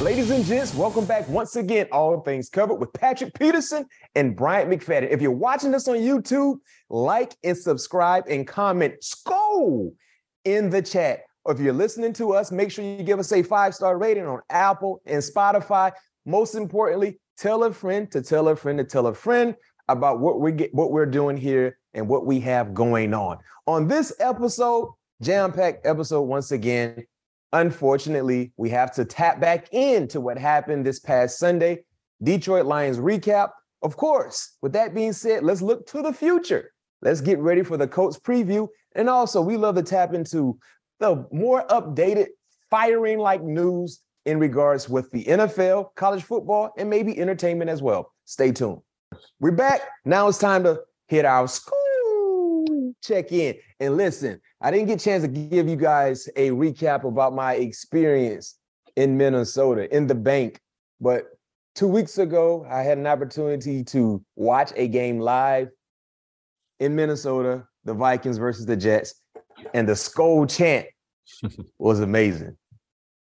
Ladies and gents, welcome back once again. All things covered with Patrick Peterson and Bryant McFadden. If you're watching this on YouTube, like and subscribe and comment "Skol" in the chat. Or if you're listening to us, make sure you give us a five star rating on Apple and Spotify. Most importantly, tell a friend to tell a friend to tell a friend about what we get, what we're doing here, and what we have going on. On this episode, jam packed episode once again. Unfortunately, we have to tap back into what happened this past Sunday. Detroit Lions recap. Of course, with that being said, let's look to the future. Let's get ready for the Colts preview. And also, we love to tap into the more updated, firing like news in regards with the NFL, college football, and maybe entertainment as well. Stay tuned. We're back. Now it's time to hit our school check in. And listen, I didn't get a chance to give you guys a recap about my experience in Minnesota in the bank, but two weeks ago, I had an opportunity to watch a game live in Minnesota, the Vikings versus the Jets, and the Skol chant was amazing.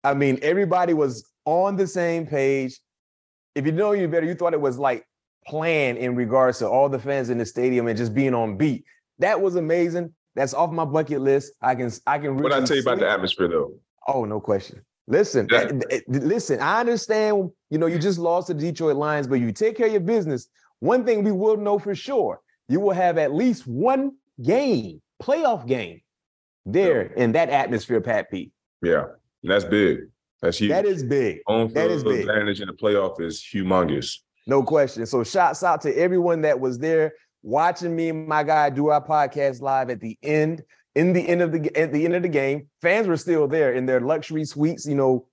I mean, everybody was on the same page. If you know you better, you thought it was like planned in regards to all the fans in the stadium and just being on beat. That was amazing. That's off my bucket list. I can I can. What I tell you about the atmosphere though? Oh, no question. Listen, yeah. Eh, eh, listen. I understand. You know, you just lost to the Detroit Lions, but you take care of your business. One thing we will know for sure: you will have at least one game, playoff game, there yeah. in that atmosphere, Pat P. Yeah, that's big. That's huge. That is big. Home that is big. advantage in the playoff is humongous. No question. So, shouts out to everyone that was there watching me and my guy do our podcast live at the end, in the end of the at the end of the game. Fans were still there in their luxury suites, you know,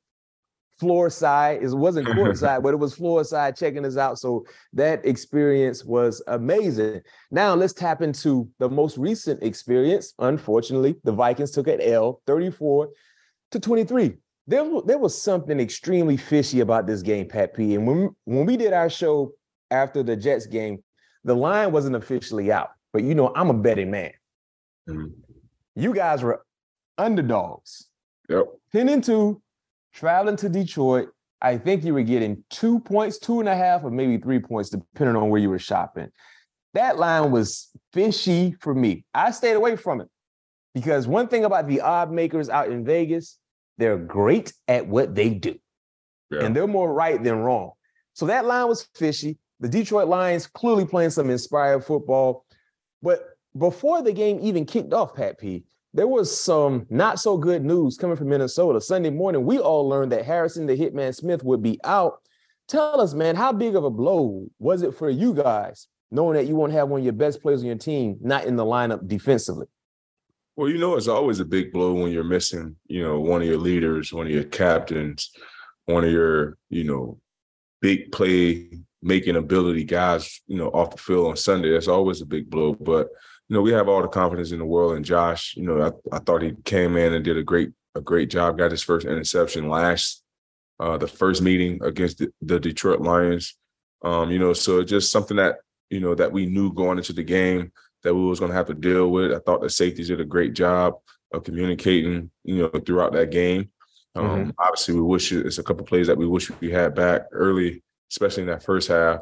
floor side. It wasn't court side, but it was floor side checking us out. So that experience was amazing. Now let's tap into the most recent experience. Unfortunately, the Vikings took an L 34 to 23. There, there was something extremely fishy about this game, Pat P. And when, when we did our show after the Jets game, the line wasn't officially out, but you know, I'm a betting man. Mm-hmm. You guys were underdogs. Yep. 10 and 2, traveling to Detroit. I think you were getting two points, two and a half, or maybe three points, depending on where you were shopping. That line was fishy for me. I stayed away from it because one thing about the odd makers out in Vegas, they're great at what they do. yeah. and they're more right than wrong. So that line was fishy. The Detroit Lions clearly playing some inspired football. But before the game even kicked off, Pat P, there was some not so good news coming from Minnesota. Sunday morning, we all learned that Harrison the Hitman Smith would be out. Tell us, man, how big of a blow was it for you guys, knowing that you won't have one of your best players on your team not in the lineup defensively? Well, you know, it's always a big blow when you're missing, you know, one of your leaders, one of your captains, one of your, you know, big play making ability guys, you know, off the field on Sunday. That's always a big blow. But you know, we have all the confidence in the world And Josh. You know, I, I thought he came in and did a great a great job. Got his first interception last uh, the first meeting against the, the Detroit Lions. Um, you know, so just something that you know that we knew going into the game that we was going to have to deal with. I thought the safeties did a great job of communicating, you know, throughout that game. Um, mm-hmm. Obviously, we wish it's a couple plays that we wish we had back early, especially in that first half.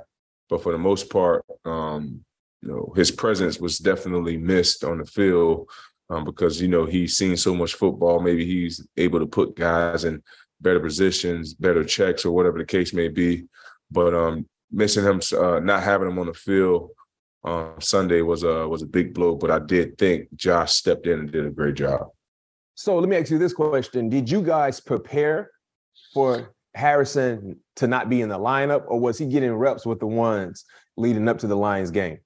But for the most part, um, you know, his presence was definitely missed on the field um, because you know he's seen so much football. Maybe he's able to put guys in better positions, better checks, or whatever the case may be. But um, missing him, uh, not having him on the field um, Sunday was a was a big blow. But I did think Josh stepped in and did a great job. So let me ask you this question: Did you guys prepare for Harrison to not be in the lineup, or was he getting reps with the ones leading up to the Lions game?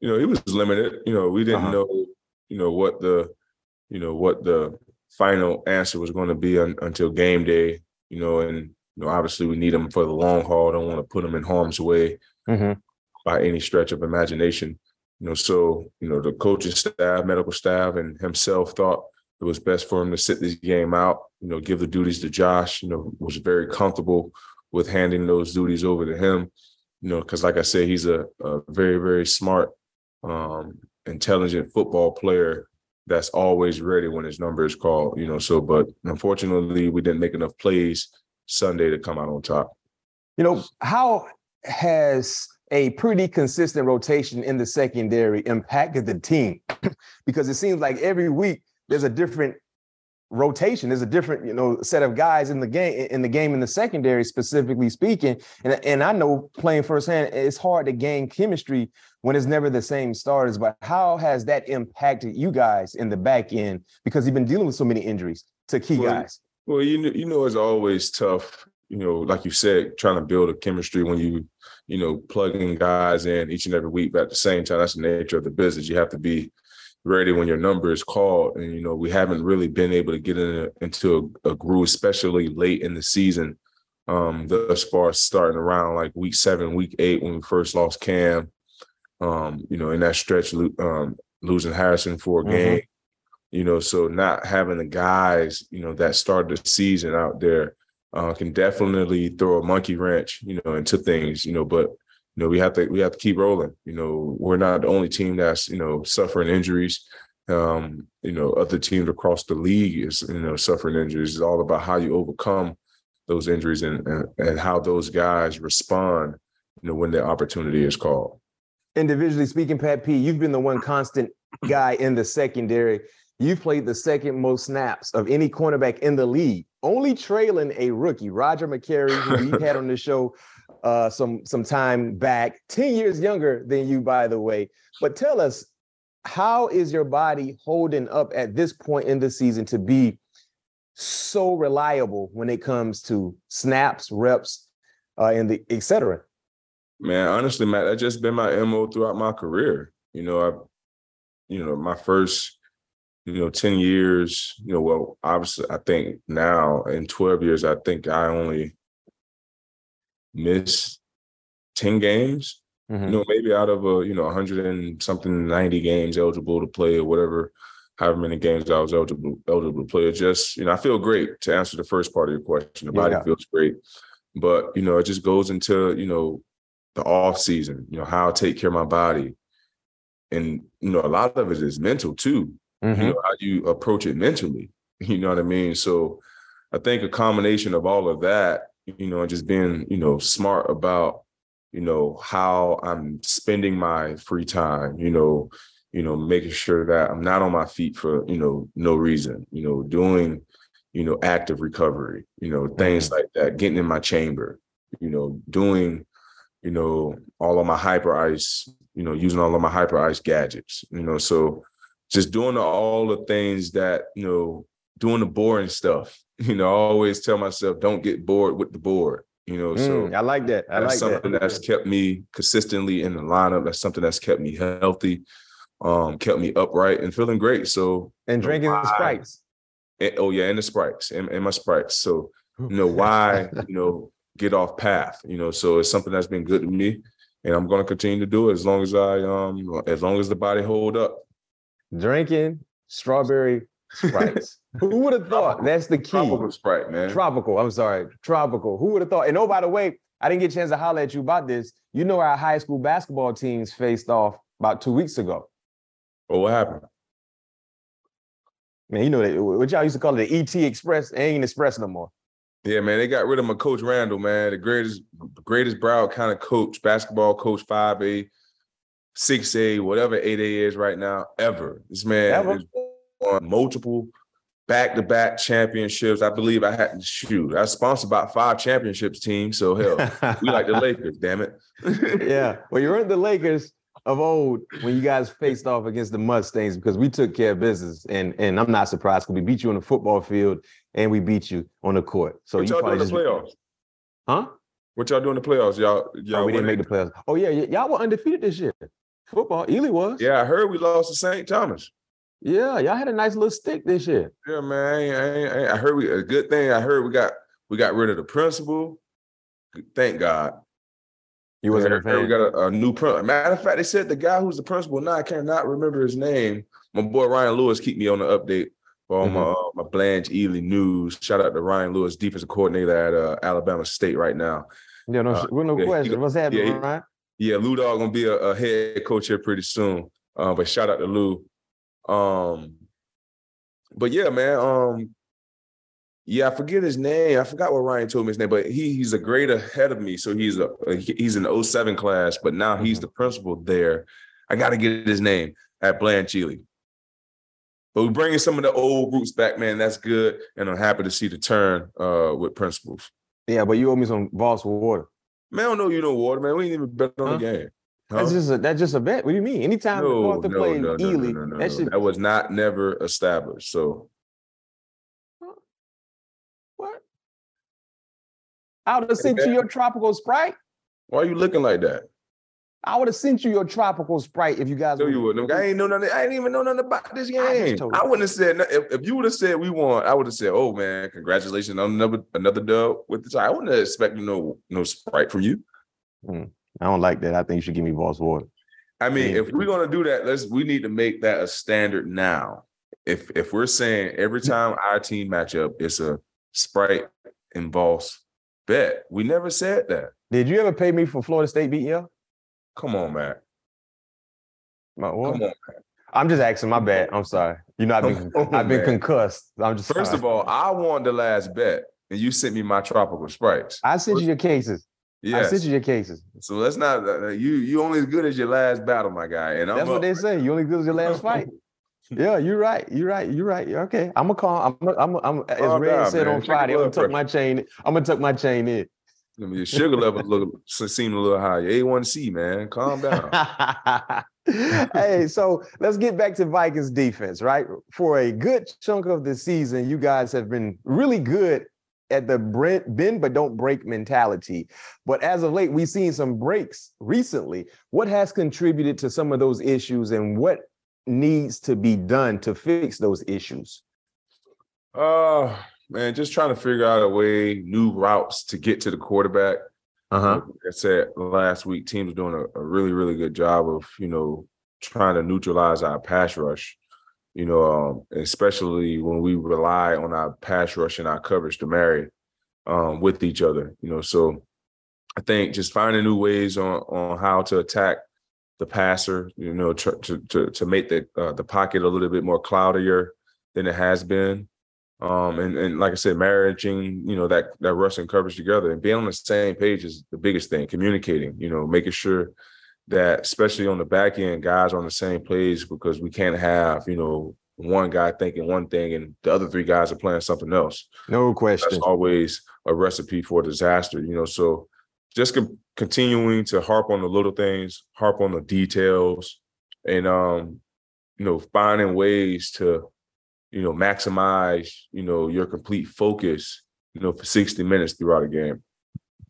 You know, he was limited. You know, we didn't uh-huh. know, you know, what the, you know, what the final answer was going to be un- until game day. You know, and you know, obviously we need him for the long haul. Don't want to put him in harm's way mm-hmm. by any stretch of imagination. You know, so you know the coaching staff, medical staff, and himself thought it was best for him to sit this game out, you know, give the duties to Josh, you know, was very comfortable with handing those duties over to him, you know, because like I said, he's a, a very, very smart, um, intelligent football player that's always ready when his number is called, you know. So, but unfortunately, we didn't make enough plays Sunday to come out on top. You know, how has a pretty consistent rotation in the secondary impacted the team? because it seems like every week there's a different rotation. There's a different, you know, set of guys in the game in the game in the secondary, specifically speaking. And and I know playing firsthand, it's hard to gain chemistry when it's never the same starters. But how has that impacted you guys in the back end? Because you've been dealing with so many injuries to key well, guys. Well, you know, you know, it's always tough. You know, like you said, trying to build a chemistry when you, you know, plugging guys in each and every week. But at the same time, that's the nature of the business. You have to be ready when your number is called. And you know, we haven't really been able to get in a, into a, a, groove, especially late in the season. Um, thus far, starting around like week seven, week eight, when we first lost Cam. Um, you know, in that stretch, um, losing Harrison for a mm-hmm. game. You know, so not having the guys, you know, that started the season out there uh, can definitely throw a monkey wrench, you know, into things. You know, but you know, we have to we have to keep rolling. You know, we're not the only team that's you know suffering injuries. Um, you know, other teams across the league is you know suffering injuries. It's all about how you overcome those injuries and, and and how those guys respond. You know, when the opportunity is called. Individually speaking, Pat P, you've been the one constant guy in the secondary. You've played the second most snaps of any cornerback in the league, only trailing a rookie, Roger McCreary, who we had on the show uh, some some time back, 10 years younger than you, by the way. But tell us, how is your body holding up at this point in the season to be so reliable when it comes to snaps, reps, uh, and the et cetera? Man, honestly, Matt, that's just been my MO throughout my career. You know, I, you know, my first, you know, 10 years, you know, well, obviously, I think now in 12 years, I think I only miss 10 games, mm-hmm. you know, maybe out of a, you know, 100 and something 90 games eligible to play or whatever, however many games I was eligible eligible to play. It just, you know, I feel great to answer the first part of your question. The body yeah. feels great. But, you know, it just goes into, you know, the off season, you know, how I take care of my body. And, you know, a lot of it is mental too. Mm-hmm. You know, how you approach it mentally. You know what I mean? So I think a combination of all of that you know, and just being, you know, smart about, you know, how I'm spending my free time, you know, you know, making sure that I'm not on my feet for, you know, no reason, you know, doing, you know, active recovery, you know, things mm-hmm. like that, getting in my chamber, you know, doing, you know, all of my Hyperice, you know, using all of my Hyperice gadgets, you know, so just doing all the things that, you know, doing the boring stuff. You know, I always tell myself, don't get bored with the board. You know, so mm, I like that. I that's like something that. that's kept me consistently in the lineup. That's something that's kept me healthy, um, kept me upright and feeling great. So and drinking the sprites. And, oh yeah, and the sprites and, and my sprites. So you know why you know get off path. You know, so it's something that's been good to me, and I'm going to continue to do it as long as I um as long as the body hold up. Drinking strawberry sprites. Who would have thought? That's the key. Tropical Sprite, man. Tropical. I'm sorry. Tropical. Who would have thought? And oh, by the way, I didn't get a chance to holler at you about this. You know, our high school basketball teams faced off about two weeks ago. Well, what happened? Man, you know that what y'all used to call it the ET Express. It ain't Express no more. Yeah, man, they got rid of my coach Randall, man, the greatest, greatest Broward kind of coach, basketball coach, five A, six A, whatever eight A is right now, ever. This man ever? Won multiple back-to-back championships. I believe I had to shoot. I sponsored about five championships teams. So hell, we like the Lakers, damn it. yeah. Well, you weren't the Lakers of old when you guys faced off against the Mustangs because we took care of business. And and I'm not surprised because we beat you on the football field and we beat you on the court. So what you y'all probably just... the playoffs. Huh? What y'all doing in the playoffs? Y'all, y'all oh, we didn't make the playoffs. Oh, yeah, y- y'all were undefeated this year. Football, Ely was. Yeah, I heard we lost to St. Thomas. Yeah, y'all had a nice little stick this year. Yeah, man. I, I, I heard we a good thing. I heard we got we got rid of the principal. Thank God. You wasn't a fan. We got a, a new principal. Matter of fact, they said the guy who's the principal now. I cannot remember his name. My boy Ryan Lewis keep me on the update for mm-hmm. my uh, my Blanche Ely news. Shout out to Ryan Lewis, defensive coordinator at uh, Alabama State right now. Yeah, no, uh, no yeah, question. He, What's happening, yeah, Ryan? Yeah, Lou Dog gonna be a, a, head coach here pretty soon. Uh, but shout out to Lou. Um, but yeah, man. Um, yeah, I forget his name. I forgot what Ryan told me his name, but he he's a grade ahead of me. So he's a he's an 07 class, but now he's mm-hmm. the principal there. I got to get his name at Blanche Ely. But we're bringing some of the old roots back, man. That's good, and I'm happy to see the turn uh, with principals. Yeah, but you owe me some Voss water. Man, I don't know you know water, man. We ain't even bet on huh? the game. Huh? That's just a that's just a bet. What do you mean? Anytime no, you want to no, play no, no, Ely, no, that, should... that was not never established. So what? I would have sent you your tropical sprite. Why are you looking like that? I would have sent you your tropical sprite if you guys. No, you wouldn't. I ain't know nothing. I ain't even know nothing about this game. I, I wouldn't have said if, if you would have said we won. I would have said, "Oh man, congratulations on another another dub with the." I wouldn't have expected no no sprite from you. Hmm. I don't like that. I think you should give me Voss water. I mean, if we're gonna do that, let's we need to make that a standard now. If if we're saying every mm. time our team match up, it's a Sprite and Voss bet. We never said that. Did you ever pay me for Florida State beating you? Come on, man. My, what? Come on, man. I'm just asking. My bad. I'm sorry. You know, I've been on, I've been man. concussed. I'm just first sorry. of all, I won the last bet, and you sent me my tropical sprites. I sent you your cases. Yes. I sent you your cases. So let's not uh, uh, you you only as good as your last battle, my guy. And that's I'm what they say. You only good as your last fight. yeah, you're right. You're right. You're right. Okay, I'm gonna call. I'm. I'm. I'm as oh, Red God, said man. on Friday. I'm gonna tuck my chain. I'm gonna tuck my chain in. I mean, your sugar level look seem a little high. A1C, man. Calm down. hey, so let's get back to Vikings defense, right? For a good chunk of the season, you guys have been really good at the bend but don't break mentality. But as of late, we've seen some breaks recently. What has contributed to some of those issues and what needs to be done to fix those issues? Uh man, just trying to figure out a way, new routes to get to the quarterback. Uh-huh. Like I said last week, teams doing a, a really, really good job of, you know, trying to neutralize our pass rush you know, um, especially when we rely on our pass rush and our coverage to marry um, with each other, you know. So I think just finding new ways on on how to attack the passer, you know, to to to make the uh, the pocket a little bit more cloudier than it has been. Um, and, and like I said, marrying, you know, that that rush and coverage together and being on the same page is the biggest thing. Communicating, you know, making sure that especially on the back end, guys are on the same page because we can't have, you know, one guy thinking one thing and the other three guys are playing something else. No question. That's always a recipe for disaster, you know. So just continuing to harp on the little things, harp on the details, and um, you know, finding ways to, you know, maximize, you know, your complete focus, you know, for 60 minutes throughout a game.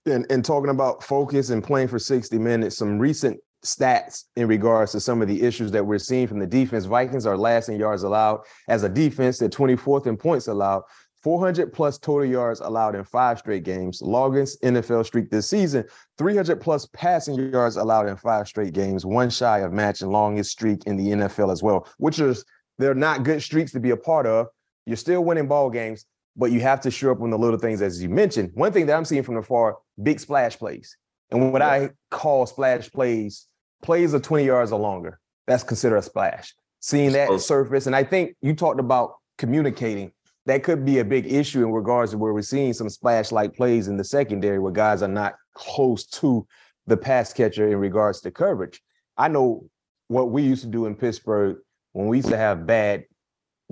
And, and talking about focus and playing for 60 minutes, some recent stats in regards to some of the issues that we're seeing from the defense. Vikings are last in yards allowed as a defense, they're 24th in points allowed. 400 plus total yards allowed in five straight games, longest NFL streak this season. 300 plus passing yards allowed in five straight games, one shy of matching longest streak in the NFL as well, which is they're not good streaks to be a part of. You're still winning ball games, but you have to show up on the little things as you mentioned. One thing that I'm seeing from the far, big splash plays. And what I call splash plays, plays of 20 yards or longer, that's considered a splash. Seeing that surface. And I think you talked about communicating. That could be a big issue in regards to where we're seeing some splash like plays in the secondary where guys are not close to the pass catcher in regards to coverage. I know what we used to do in Pittsburgh when we used to have bad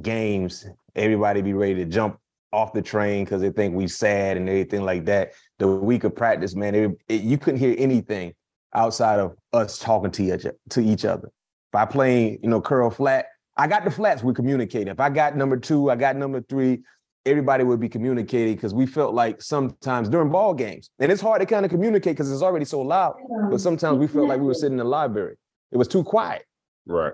games, everybody be ready to jump off the train because they think we sad and everything like that. The week of practice, man, it, it, you couldn't hear anything outside of us talking to each, to each other. By playing, you know, curl flat, I got the flats, we communicating. If I got number two, I got number three, everybody would be communicating because we felt like sometimes during ball games, and it's hard to kind of communicate because it's already so loud, but sometimes we felt like we were sitting in the library. It was too quiet. Right.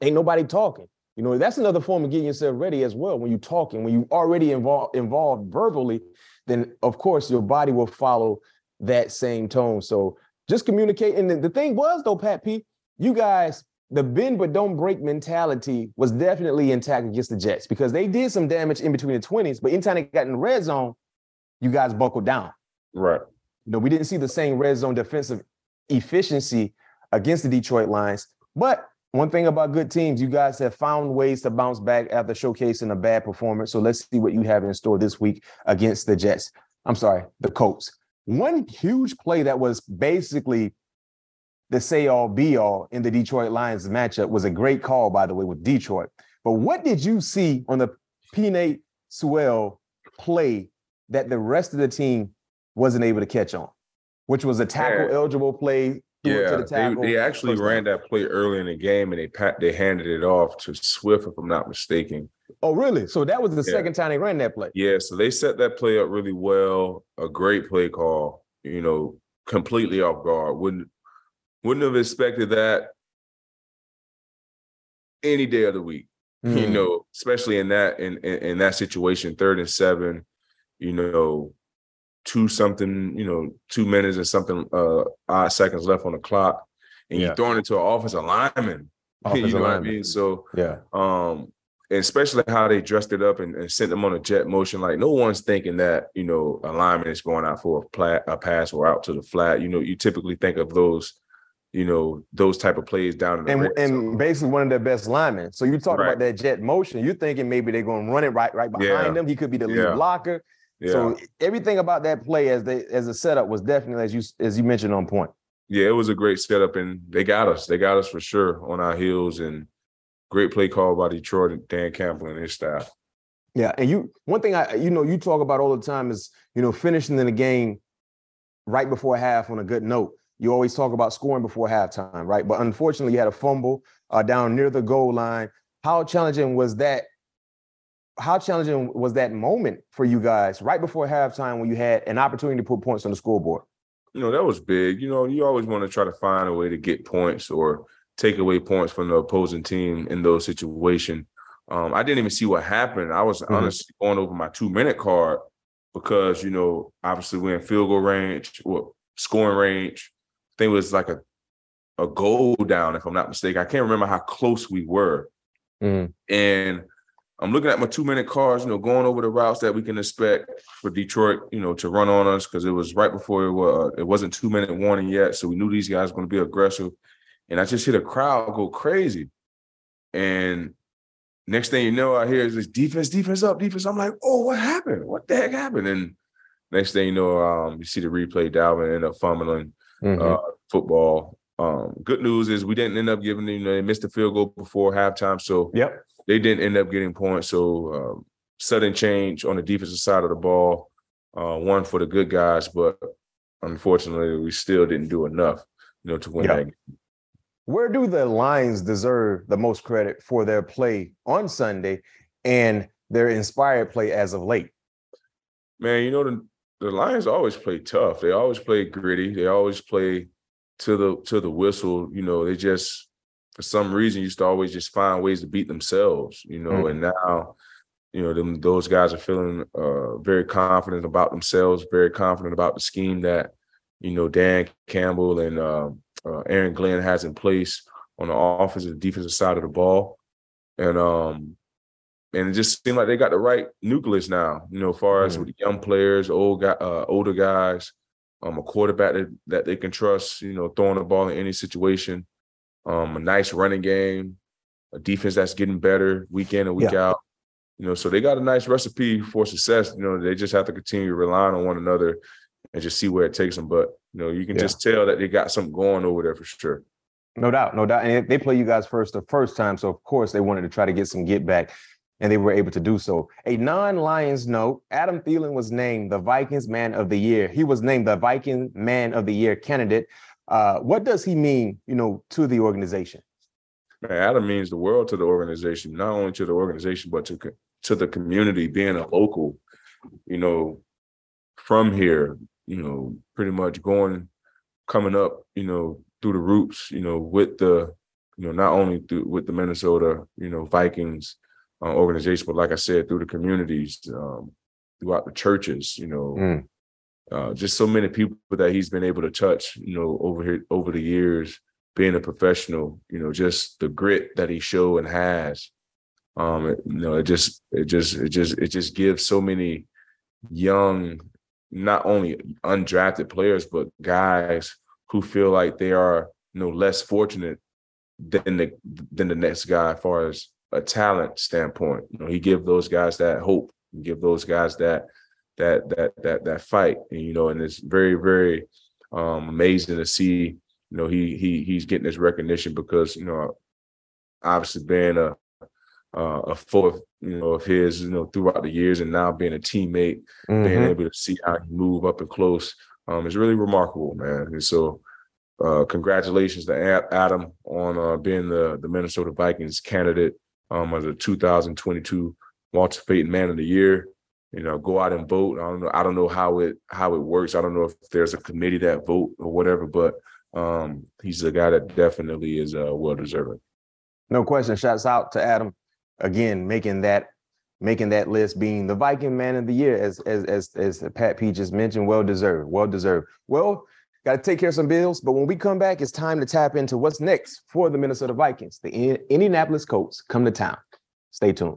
Ain't nobody talking. You know, that's another form of getting yourself ready as well. When you're talking, when you already involved involved verbally, then of course your body will follow that same tone. So just communicate. And the, the thing was though, Pat P, you guys, the bend but don't break mentality was definitely intact against the Jets because they did some damage in between the 20s, but anytime they got in the red zone, you guys buckled down. Right. You know, we didn't see the same red zone defensive efficiency against the Detroit Lions. But one thing about good teams, you guys have found ways to bounce back after showcasing a bad performance. So let's see what you have in store this week against the Jets. I'm sorry, the Colts. One huge play that was basically the say all be all in the Detroit Lions matchup was a great call, by the way, with Detroit. But what did you see on the Penei Sewell play that the rest of the team wasn't able to catch on, which was a tackle eligible play? Yeah, the they, they actually ran that play early in the game and they pat, they handed it off to Swift, if I'm not mistaken. Oh, really? So that was the yeah. second time they ran that play. Yeah, so they set that play up really well. A great play call, you know, completely off guard. Wouldn't wouldn't have expected that any day of the week. Mm. You know, especially in that in, in, in that situation, third and seven, you know, two something, you know, two minutes and something uh odd seconds left on the clock, and yeah. you're throwing it to an offensive lineman. Offensive you know lineman. what I mean? So yeah. Um, and especially how they dressed it up and, and, sent them on a jet motion. Like no one's thinking that you know a lineman is going out for a, plat, a pass or out to the flat. You know, you typically think of those you know those type of plays down in the and, red, and so. basically one of their best linemen. So you talk right. about that jet motion. You're thinking maybe they're going to run it right right behind yeah. him. He could be the lead yeah. blocker. Yeah. So everything about that play as they as a setup was definitely as you as you mentioned on point. Yeah, it was a great setup, and they got us. They got us for sure on our heels, and great play call by Detroit and Dan Campbell and his staff. Yeah, and you one thing I you know you talk about all the time is you know finishing in the game right before half on a good note you always talk about scoring before halftime, right? But unfortunately, you had a fumble uh, down near the goal line. How challenging was that? How challenging was that moment for you guys right before halftime when you had an opportunity to put points on the scoreboard? You know, that was big. You know, you always want to try to find a way to get points or take away points from the opposing team in those situations. Um, I didn't even see what happened. I was mm-hmm. honestly going over my two minute card because, you know, obviously we're in field goal range or scoring range I think it was like a a goal down, if I'm not mistaken. I can't remember how close we were. Mm. And I'm looking at my two minute cars, you know, going over the routes that we can expect for Detroit, you know, to run on us because it was right before it was it wasn't two minute warning yet, so we knew these guys were going to be aggressive. And I just hit a crowd go crazy. And next thing you know, I hear is this defense, defense up, defense. I'm like, oh, what happened? What the heck happened? And next thing you know, um, you see the replay, Dalvin end up fumbling mm-hmm. uh, football. Um, good news is we didn't end up giving you know they missed the field goal before halftime. So yep. They didn't end up getting points. So um, sudden change on the defensive side of the ball, uh, one for the good guys, but unfortunately, we still didn't do enough, you know, to win that game. Where do the Lions deserve the most credit for their play on Sunday and their inspired play as of late? Man, you know the the Lions always play tough. They always play gritty. They always play to the to the whistle. You know, they just for some reason used to always just find ways to beat themselves. You know, mm. and now you know them those guys are feeling uh, very confident about themselves, very confident about the scheme that you know Dan Campbell and uh, uh, Aaron Glenn has in place on the offensive and defensive side of the ball, and um and it just seemed like they got the right nucleus now. You know, as far as mm. with young players, old guy, uh, older guys, um, a quarterback that, that they can trust. You know, throwing the ball in any situation, um, a nice running game, a defense that's getting better week in and week yeah. out. You know, so they got a nice recipe for success. You know, they just have to continue relying on one another and just see where it takes them. But you know, you can yeah. just tell that they got something going over there for sure. No doubt, no doubt. And they play you guys first the first time, so of course they wanted to try to get some get back, and they were able to do so. A non-Lions note: Adam Thielen was named the Vikings Man of the Year. He was named the Viking Man of the Year candidate. Uh, what does he mean, you know, to the organization? Man, Adam means the world to the organization, not only to the organization but to to the community, being a local, you know, from here, you know, pretty much going, coming up, you know, through the roots, you know, with the, you know, not only through with the Minnesota, you know, Vikings uh, organization, but like I said, through the communities, um, throughout the churches, you know, mm. Uh, just so many people that he's been able to touch, you know, over here over the years, being a professional, you know, just the grit that he show and has, um, it, you know, it just, it just, it just, it just gives so many young, not only undrafted players, but guys who feel like they are, you know, less fortunate than the than the next guy as far as a talent standpoint. You know, he give those guys that hope, give those guys that that that that that fight. And, you know, and it's very, very um amazing to see, you know, he he he's getting this recognition because, you know, obviously being a uh, a fourth, you know, of his, you know, throughout the years, and now being a teammate, mm-hmm. being able to see how he move up and close, um, is really remarkable, man. And so, uh, congratulations to Adam on uh, being the the Minnesota Vikings candidate um, as a 2022 Walter Payton Man of the Year. You know, go out and vote. I don't know. I don't know how it how it works. I don't know if there's a committee that vote or whatever, but um, he's a guy that definitely is uh, well deserving. No question. Shouts out to Adam again making that making that list being the Viking man of the year as as as, as Pat P just mentioned well deserved well deserved well got to take care of some bills but when we come back it's time to tap into what's next for the Minnesota Vikings the Indianapolis Colts come to town stay tuned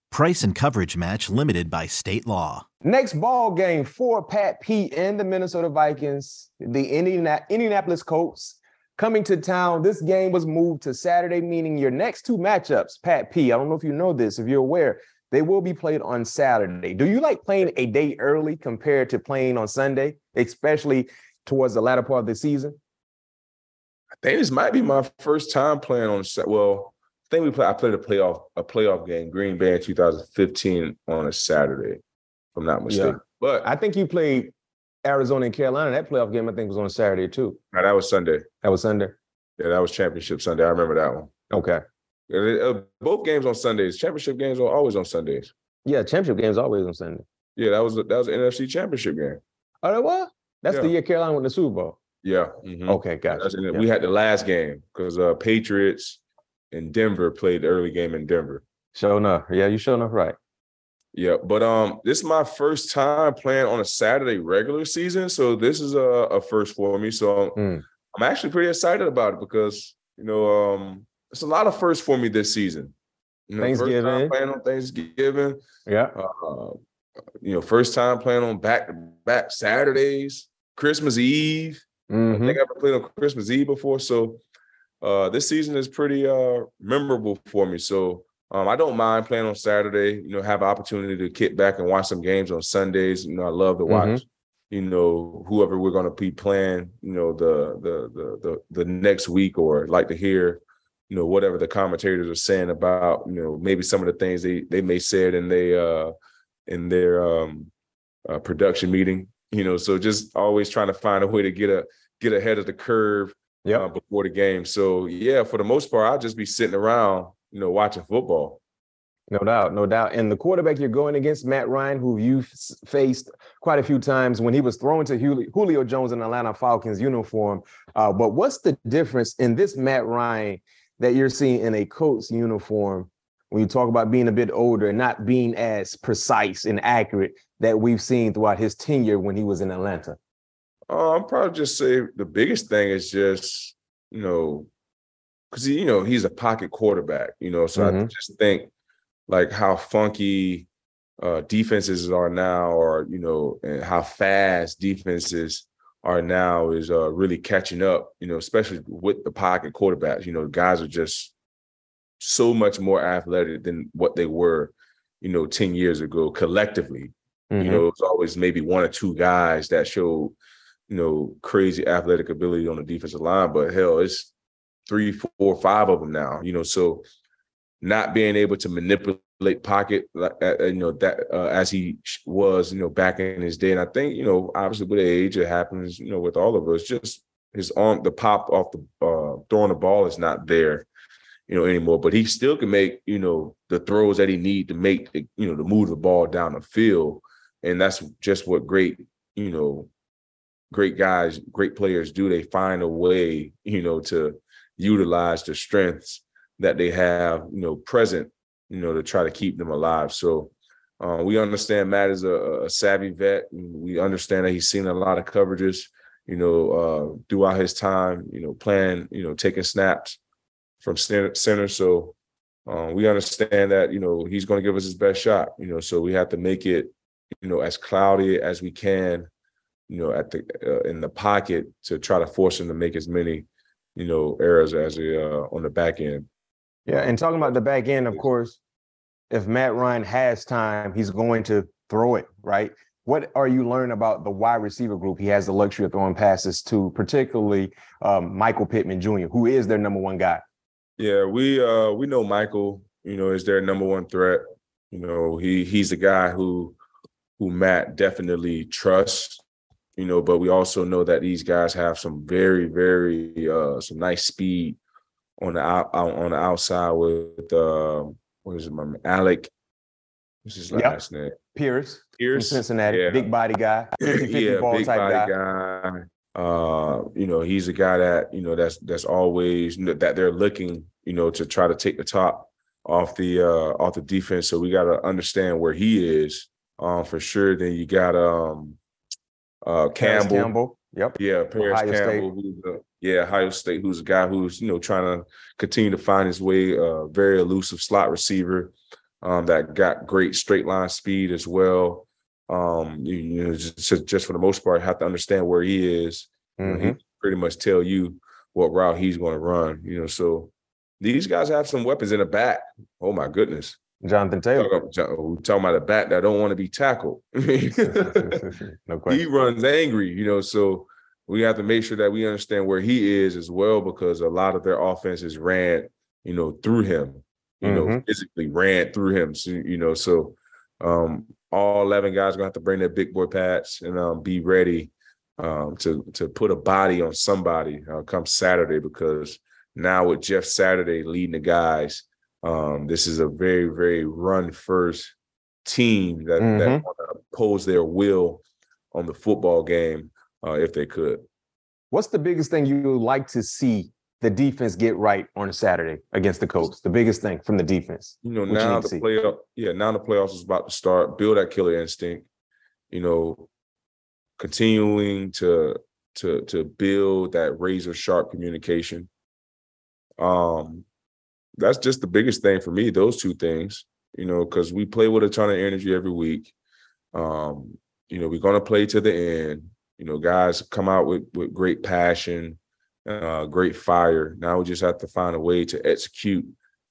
Price and coverage match limited by state law. Next ball game for Pat Pete and the Minnesota Vikings, the Indianapolis Colts coming to town. This game was moved to Saturday, meaning your next two matchups, Pat P. I don't know if you know this, if you're aware, they will be played on Saturday. Do you like playing a day early compared to playing on Sunday, especially towards the latter part of the season? I think this might be my first time playing on. Well, I think we play. I played a playoff a playoff game, Green Bay in 2015 on a Saturday, if I'm not mistaken. Yeah. But I think you played Arizona and Carolina. That playoff game, I think, was on a Saturday too. No, that was Sunday. That was Sunday. Yeah, that was championship Sunday. I remember that one. Okay. Uh, both games on Sundays. Championship games are always on Sundays. Yeah, championship games always on Sunday. Yeah, that was that was an NFC championship game. Oh, that was? That's yeah. the year Carolina won the Super Bowl. Yeah. Mm-hmm. Okay, gotcha. Yeah. We had the last game because uh, Patriots and Denver played the early game in Denver. Sure enough. Yeah, you sure enough right. Yeah, but um, this is my first time playing on a Saturday regular season, so this is a, a first for me. So mm. I'm actually pretty excited about it because you know um, it's a lot of firsts for me this season. You know, Thanksgiving, playing on Thanksgiving. Yeah. Uh, you know, first time playing on back to back Saturdays, Christmas Eve. Mm-hmm. I think I've played on Christmas Eve before, so uh, this season is pretty uh, memorable for me. So um, I don't mind playing on Saturday. You know, have an opportunity to kick back and watch some games on Sundays. You know, I love to watch. Mm-hmm. You know, whoever we're going to be playing. You know, the, the the the the next week, or like to hear. You know, whatever the commentators are saying about. You know, maybe some of the things they they may said in they uh in their um uh, production meeting. You know, so just always trying to find a way to get a get ahead of the curve yeah, uh, before the game. So yeah, for the most part, I'll just be sitting around you know, watching football. No doubt, no doubt. And the quarterback you're going against, Matt Ryan, who you've faced quite a few times when he was thrown to Julio Jones in Atlanta Falcons uniform. Uh, but what's the difference in this Matt Ryan that you're seeing in a Colts uniform when you talk about being a bit older and not being as precise and accurate that we've seen throughout his tenure when he was in Atlanta? Uh, I'm probably just say the biggest thing is just, you know, because you know he's a pocket quarterback, you know. So mm-hmm. I just think like how funky uh, defenses are now, or you know, and how fast defenses are now is uh, really catching up. You know, especially with the pocket quarterbacks. You know, guys are just so much more athletic than what they were, you know, ten years ago collectively. Mm-hmm. You know, it was always maybe one or two guys that showed, you know, crazy athletic ability on the defensive line. But hell, it's three, four, five of them now. You know, so not being able to manipulate pocket, like uh, uh, you know, that uh, as he was, you know, back in his day. And I think, you know, obviously with age, it happens, you know, with all of us. Just his arm, the pop off the uh, throwing the ball is not there, you know, anymore. But he still can make, you know, the throws that he need to make, you know, to move the ball down the field. And that's just what great, you know, great guys, great players do. They find a way, you know, to utilize the strengths that they have, you know, present, you know, to try to keep them alive. So uh, we understand Matt is a, a savvy vet. we understand that he's seen a lot of coverages, you know, uh, throughout his time, you know, playing, you know, taking snaps from center. center. So uh, we understand that, you know, he's going to give us his best shot, you know, so we have to make it, you know, as cloudy as we can, you know, at the uh, in the pocket to try to force him to make as many you know, errors as a uh, on the back end. Yeah, and talking about the back end, of course, if Matt Ryan has time, he's going to throw it, right? What are you learning about the wide receiver group? He has the luxury of throwing passes to, particularly um, Michael Pittman Jr., who is their number one guy. Yeah, we uh, we know Michael. You know, is their number one threat. You know, he he's a guy who who Matt definitely trusts you know, but we also know that these guys have some very, very uh some nice speed on the out, on the outside with uh what is it, my Alec? What's his last yep. name? Pierce. Pierce, Cincinnati, yeah. big body guy, 50, yeah, big body guy. guy. Uh, you know, he's a guy that you know that's that's always that they're looking, you know, to try to take the top off the uh off the defense. So we got to understand where he is, um, for sure. Then you got um uh, Campbell. Campbell. Yep. Yeah, Parris Ohio Campbell, State. who's a, yeah, Ohio State, who's a guy who's you know trying to continue to find his way. Uh, very elusive slot receiver um, that got great straight line speed as well. Um, you, you know, just, just for the most part, have to understand where he is. Mm-hmm. he pretty much tell you what route he's going to run. You know, so these guys have some weapons in the back. Oh my goodness. Jonathan Taylor. We're talking about a bat that don't want to be tackled. no question. He runs angry, you know. So we have to make sure that we understand where he is as well, because a lot of their offenses ran, you know, through him. You mm-hmm. know, physically ran through him. So you know, so um, all eleven guys are gonna have to bring their big boy pads and um, be ready um, to to put a body on somebody uh, come Saturday because now with Jeff Saturday leading the guys, um, this is a very, very run first team that, mm-hmm. that want to pose their will on the football game uh, if they could. What's the biggest thing you would like to see the defense get right on Saturday against the Colts? The biggest thing from the defense. You know, now you the playoff, yeah, now the playoffs is about to start. Build that killer instinct. You know, continuing to to to build that razor sharp communication. Um, that's just the biggest thing for me. Those two things, you know, because we play with a ton of energy every week. Um, you know, we're gonna play to the end. You know, guys come out with with great passion, uh, great fire. Now we just have to find a way to execute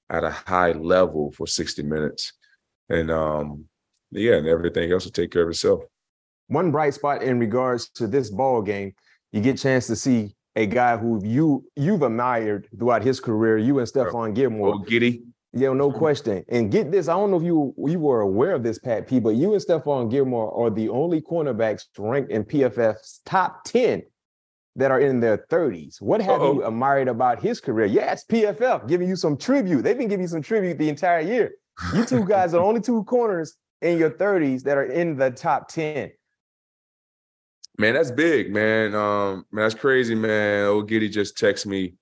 at a high level for 60 minutes. And um, yeah, and everything else will take care of itself. One bright spot in regards to this ball game, you get chance to see a guy who you you've admired throughout his career, you and Stephon Gilmore. Oh, Giddy. Yeah, no question. And get this, I don't know if you you were aware of this, Pat P, but you and Stephon Gilmore are the only cornerbacks ranked in PFF's top 10 that are in their 30s. What have Uh-oh. you admired about his career? Yes, PFF giving you some tribute. They've been giving you some tribute the entire year. You two guys are the only two corners in your 30s that are in the top 10. Man, that's big, man. Um, man, that's crazy, man. Old Giddy just texted me.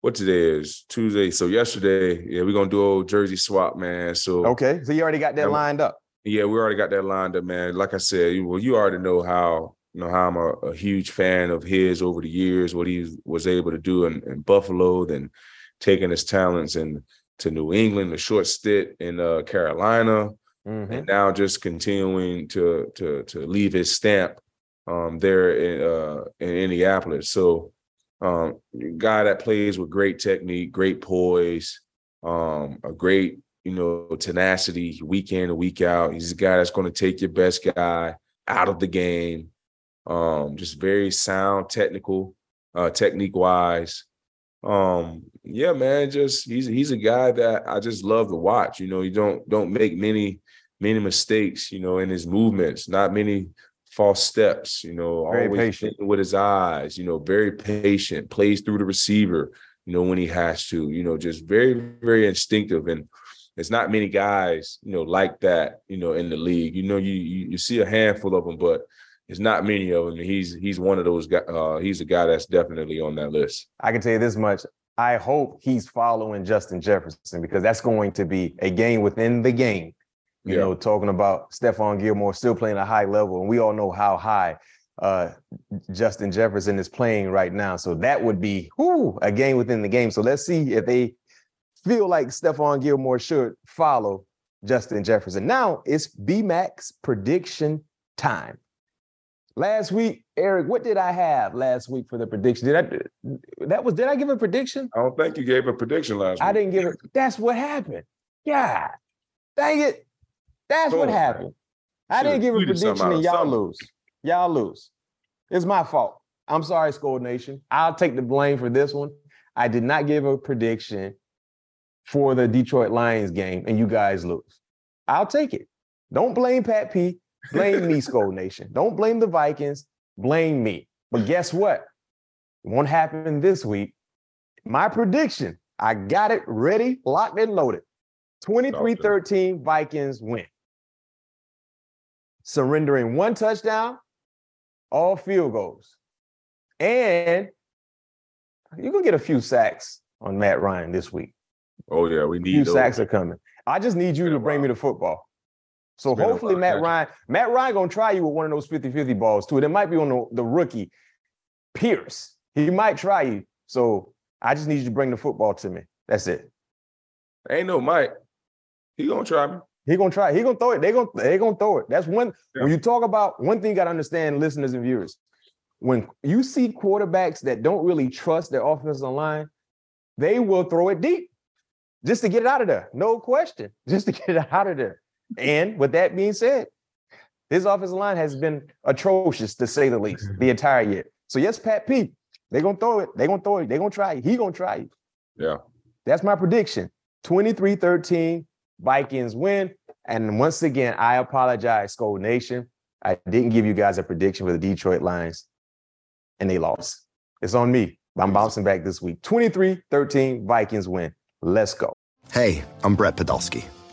What today is Tuesday. So yesterday, yeah, we're gonna do old jersey swap, man. So okay, so you already got that lined up. Yeah, we already got that lined up, man. Like I said, well, you already know how you know how I'm a, a huge fan of his over the years, what he was able to do in, in Buffalo, then taking his talents and to New England, a short stint in uh, Carolina, mm-hmm. and now just continuing to to to leave his stamp um, there in, uh, in Indianapolis. So, um, guy that plays with great technique, great poise, um, a great you know tenacity, week in and week out. He's a guy that's going to take your best guy out of the game. Um, just very sound, technical, uh, technique wise. Um, yeah, man, just he's he's a guy that I just love to watch. You know, you don't don't make many many mistakes. You know, in his movements, not many false steps, you know, very always patient. with his eyes, you know, very patient, plays through the receiver, you know, when he has to, you know, just very, very instinctive. And it's not many guys, you know, like that, you know, in the league. You know, you you, you see a handful of them, but it's not many of them. He's he's one of those guys. Uh, he's a guy that's definitely on that list. I can tell you this much. I hope he's following Justin Jefferson because that's going to be a game within the game you yeah. know, talking about Stephon Gilmore still playing a high level, and we all know how high uh, Justin Jefferson is playing right now. So that would be whoo, a game within the game. So let's see if they feel like Stephon Gilmore should follow Justin Jefferson. Now it's BMAX prediction time. Last week, Eric, what did I have last week for the prediction? Did I that was did I give a prediction? I don't think you gave a prediction last week. I didn't give it. That's what happened. Yeah. Dang it. That's what happened. I didn't give a prediction and y'all lose. Y'all lose. It's my fault. I'm sorry, Skol Nation. I'll take the blame for this one. I did not give a prediction for the Detroit Lions game, and you guys lose. I'll take it. Don't blame Pat P. Blame me, Skol Nation. Don't blame the Vikings. Blame me. But guess what? It won't happen this week. My prediction, I got it ready, locked and loaded. 23 13 Vikings win surrendering one touchdown, all field goals. And you're gonna get a few sacks on Matt Ryan this week. Oh yeah, we need a few those. sacks are coming. I just need you to bring me the football. So hopefully Matt Ryan, Matt Ryan gonna try you with one of those 50-50 balls too. It might be on the, the rookie Pierce. He might try you. So I just need you to bring the football to me. That's it. Ain't no Mike. He gonna try me. He gonna try. He gonna throw it. They gonna they gonna throw it. That's one. Yeah. When you talk about one thing, you gotta understand, listeners and viewers. When you see quarterbacks that don't really trust their offensive line, they will throw it deep. just to get it out of there. No question, just to get it out of there. And with that being said, his offensive line has been atrocious to say the least the entire year. So yes, Pat P, they're gonna throw it. They're gonna throw it. They're gonna try it. He gonna try it. Yeah. That's my prediction. 23-13, Vikings win. And once again, I apologize, Skol Nation. I didn't give you guys a prediction for the Detroit Lions, and they lost. It's on me. I'm bouncing back this week. 23-13, Vikings win. Let's go. Hey, I'm Brett Podolsky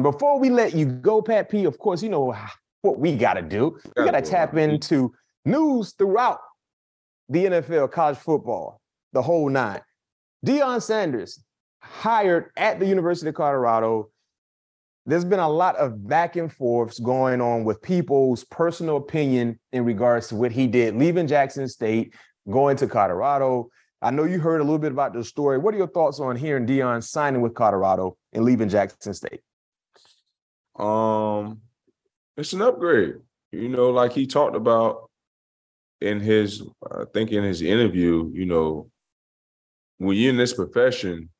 Before we let you go, Pat P, of course, you know what we got to do. We got to tap into news throughout the NFL, college football, the whole nine. Deion Sanders hired at the University of Colorado. There's been a lot of back and forths going on with people's personal opinion in regards to what he did, leaving Jackson State, going to Colorado. I know you heard a little bit about the story. What are your thoughts on hearing Deion signing with Colorado and leaving Jackson State? Um, it's an upgrade. You know, like he talked about in his, I think in his interview. You know, when you're in this profession,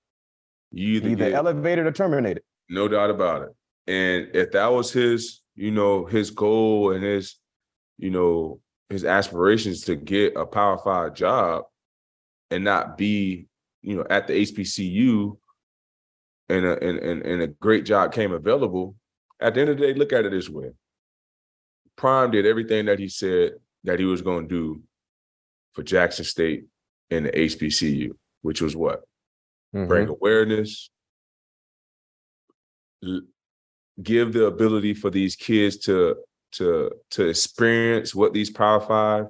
you either, either get, elevated or terminated. No doubt about it. And if that was his, you know, his goal and his, you know, his aspirations to get a Power Five job and not be, you know, at the HBCU and a, and, and, and a great job came available, at the end of the day, look at it this way. Prime did everything that he said that he was going to do for Jackson State and the HBCU, which was what? Mm-hmm. Bring awareness, give the ability for these kids to to to experience what these Power Five,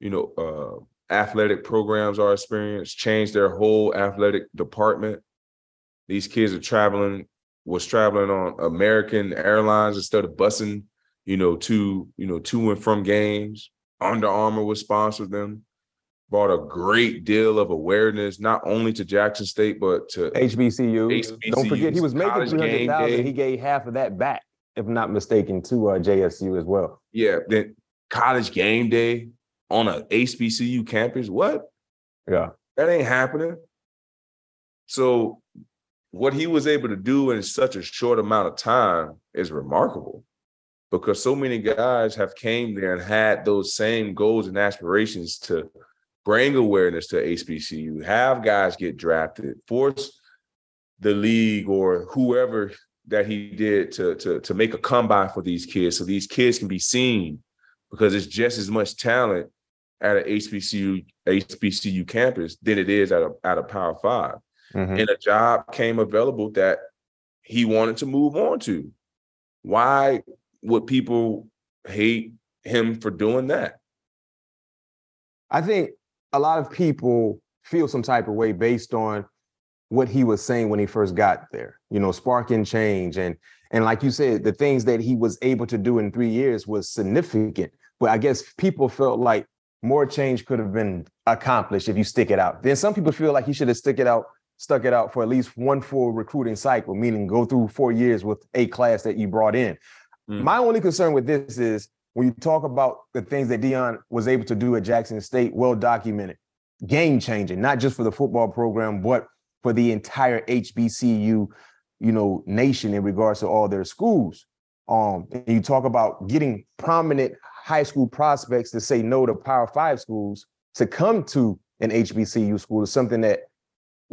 you know, uh, athletic programs are experienced, change their whole athletic department. These kids are traveling was traveling on American Airlines instead of busing, you know, to you know to and from games. Under Armour was sponsored them. Brought a great deal of awareness, not only to Jackson State but to HBCU. HBCUs, Don't forget, he was making three hundred thousand. He gave half of that back, if not mistaken, to uh, JSU as well. Yeah, then college game day on a HBCU campus. What? Yeah, that ain't happening. So what he was able to do in such a short amount of time is remarkable. Because so many guys have came there and had those same goals and aspirations to bring awareness to HBCU, have guys get drafted, force the league or whoever that he did to, to, to make a comeback for these kids so these kids can be seen. Because it's just as much talent at an HBCU HBCU campus than it is at a at a Power Five mm-hmm. and a job came available that he wanted to move on to. Why would people hate him for doing that? I think a lot of people feel some type of way based on what he was saying when he first got there. You know, sparking change and and like you said, the things that he was able to do in three years was significant. But I guess people felt like more change could have been accomplished if you stick it out. Then some people feel like he should have stuck it out stuck it out for at least one full recruiting cycle, meaning go through four years with a class that you brought in. Mm. My only concern with this is when you talk about the things that Deion was able to do at Jackson State, well documented, game changing, not just for the football program, but for the entire HBCU, you know, nation in regards to all their schools. Um, and you talk about getting prominent high school prospects to say no to Power Five schools to come to an HBCU school is something that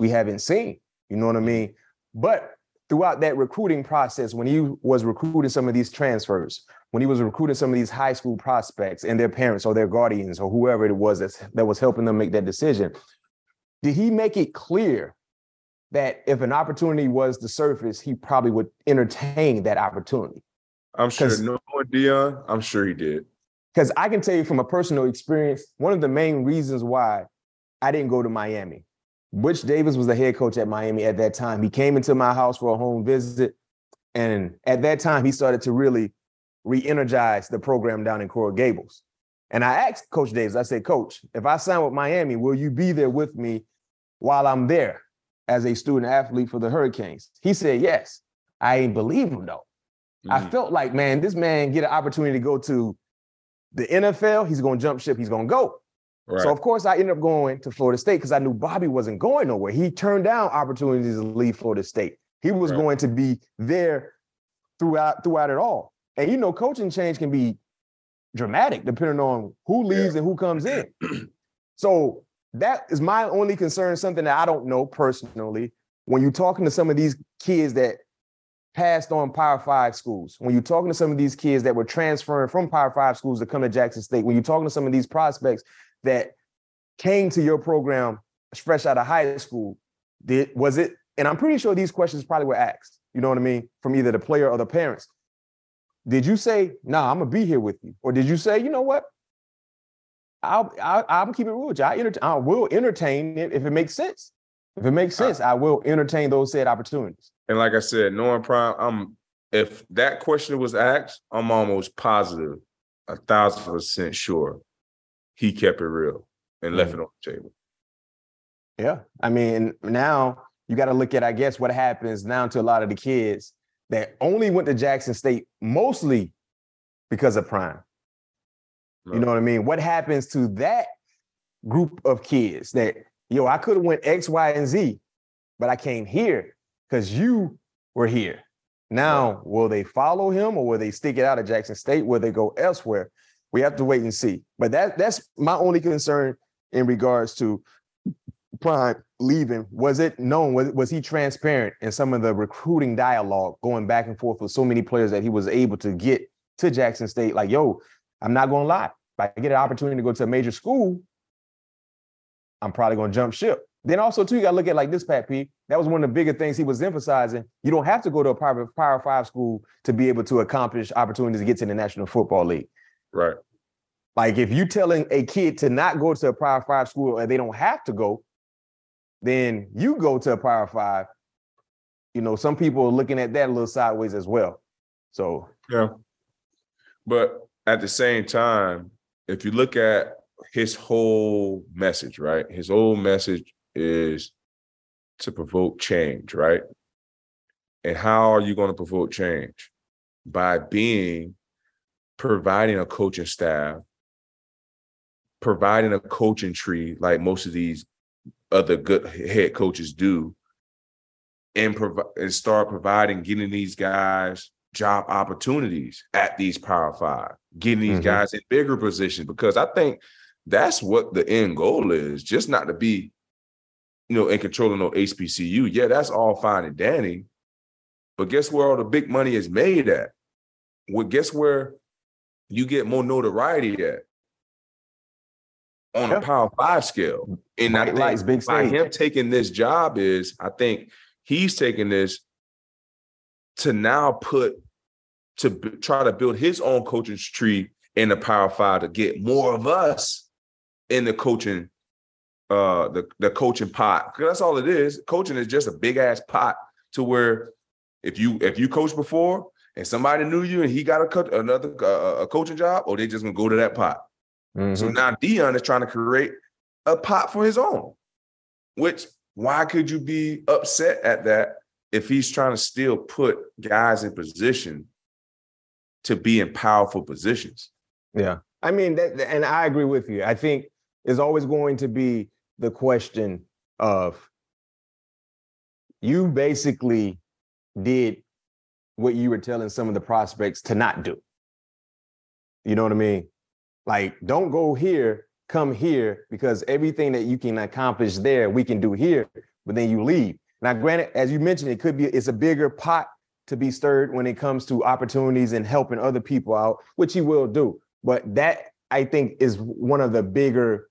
we haven't seen. You know what I mm-hmm. mean? But throughout that recruiting process, when he was recruiting some of these transfers, when he was recruiting some of these high school prospects and their parents or their guardians or whoever it was that's, that was helping them make that decision, did he make it clear that if an opportunity was to surface, he probably would entertain that opportunity? I'm sure knowing Deion, I'm sure he did. Because I can tell you from a personal experience, one of the main reasons why I didn't go to Miami. Butch Davis was the head coach at Miami at that time. He came into my house for a home visit. And at that time, he started to really re-energize the program down in Coral Gables. And I asked Coach Davis, I said, Coach, if I sign with Miami, will you be there with me while I'm there as a student athlete for the Hurricanes? He said, yes. I ain't believe him though. Mm-hmm. I felt like, man, this man get an opportunity to go to the NFL. He's going to jump ship. He's going to go. Right. So of course I ended up going to Florida State because I knew Bobby wasn't going nowhere. He turned down opportunities to leave Florida State. He was right. going to be there throughout throughout it all. And you know, coaching change can be dramatic depending on who leaves yeah. and who comes in. so that is my only concern, something that I don't know personally. When you're talking to some of these kids that passed on Power Five schools, when you're talking to some of these kids that were transferring from Power Five schools to come to Jackson State, when you're talking to some of these prospects that came to your program fresh out of high school, did was it? And I'm pretty sure these questions probably were asked. You know what I mean? From either the player or the parents. Did you say, "Nah, I'm gonna be here with you," or did you say, "You know what? I'll I'll, I'll keep it real with you. I, enter- I will entertain it if it makes sense. If it makes ah. sense, I will entertain those said opportunities." And like I said, knowing Prime, I'm if that question was asked, I'm almost positive, a thousand percent sure he kept it real and left mm-hmm. it on the table. Yeah. I mean, now you got to look at, I guess, what happens now to a lot of the kids that only went to Jackson State mostly because of Prime. You know what I mean? What happens to that group of kids that, yo, I could have went X, Y, and Z, but I came here because you were here. Now, will they follow him or will they stick it out at Jackson State? Will they go elsewhere? We have to wait and see. But that that's my only concern in regards to Prime leaving. Was it known? Was, was he transparent in some of the recruiting dialogue going back and forth with so many players that he was able to get to Jackson State? Like, yo, I'm not to lie. If I get an opportunity to go to a major school, I'm probably to jump ship. Then also too, you got to look at like this, Pat P. That was one of the bigger things he was emphasizing. You don't have to go to a private Power Five school to be able to accomplish opportunities to get to the National Football League. Right. Like if you're telling a kid to not go to a Power Five school and they don't have to go, then you go to a Power Five. You know, some people are looking at that a little sideways as well. So yeah, but at the same time, if you look at his whole message, right? His whole message is to provoke change, right? And how are you going to provoke change? By being providing a coaching staff, providing a coaching tree like most of these other good head coaches do, and provide and start providing getting these guys job opportunities at these power five, getting these mm-hmm. guys in bigger positions. Because I think that's what the end goal is, just not to be, you know, in control of no HBCU. Yeah, that's all fine and dandy. But guess where all the big money is made at? Well, guess where you get more notoriety at on yeah. a power five scale. And I think lights, big by him taking this job is, I think he's taking this to now put to b- try to build his own coaching tree in the power five to get more of us in the coaching, uh, the the coaching pot. Because that's all it is. Coaching is just a big ass pot to where if you if you coach before and somebody knew you and he got a cut another uh, a coaching job, or they just gonna go to that pot. Mm-hmm. So now Deion is trying to create a pot for his own. Which why could you be upset at that if he's trying to still put guys in position to be in powerful positions? Yeah, I mean, that, and I agree with you. I think is always going to be the question of you basically did what you were telling some of the prospects to not do. You know what I mean? Like, don't go here, come here, because everything that you can accomplish there, we can do here, but then you leave. Now, granted, as you mentioned, it could be it's a bigger pot to be stirred when it comes to opportunities and helping other people out, which he will do. But that I think is one of the bigger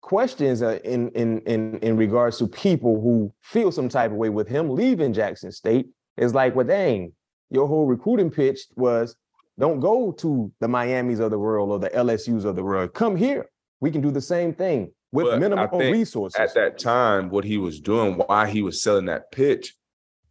questions uh, in in in in regards to people who feel some type of way with him leaving Jackson State. Is like, well, dang, your whole recruiting pitch was don't go to the Miamis of the world or the LSUs of the world. Come here. We can do the same thing with But I minimal think resources. At that time, what he was doing, why he was selling that pitch,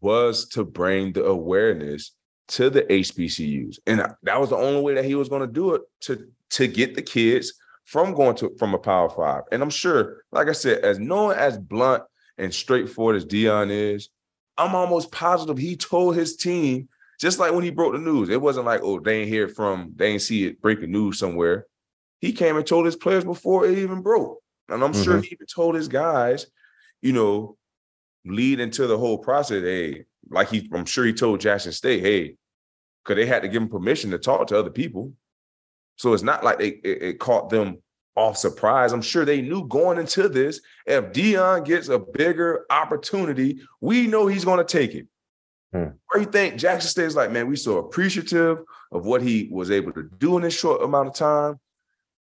was to bring the awareness to the HBCUs, and that was the only way that he was going to do it to to get the kids from going to from a Power Five. And I'm sure, like I said, as knowing as blunt and straightforward as Deion is, I'm almost positive he told his team. Just like when he broke the news, it wasn't like, oh, they ain't hear it from, they ain't see it breaking news somewhere. He came and told his players before it even broke. And I'm sure Mhm. he even told his guys, you know, lead into the whole process. Hey, like he, I'm sure he told Jackson State, hey, because they had to give him permission to talk to other people. So it's not like they it, it caught them off surprise. I'm sure they knew going into this, if Deion gets a bigger opportunity, we know he's going to take it. Hmm. Or you think Jackson State is like, man, we so appreciative of what he was able to do in this short amount of time.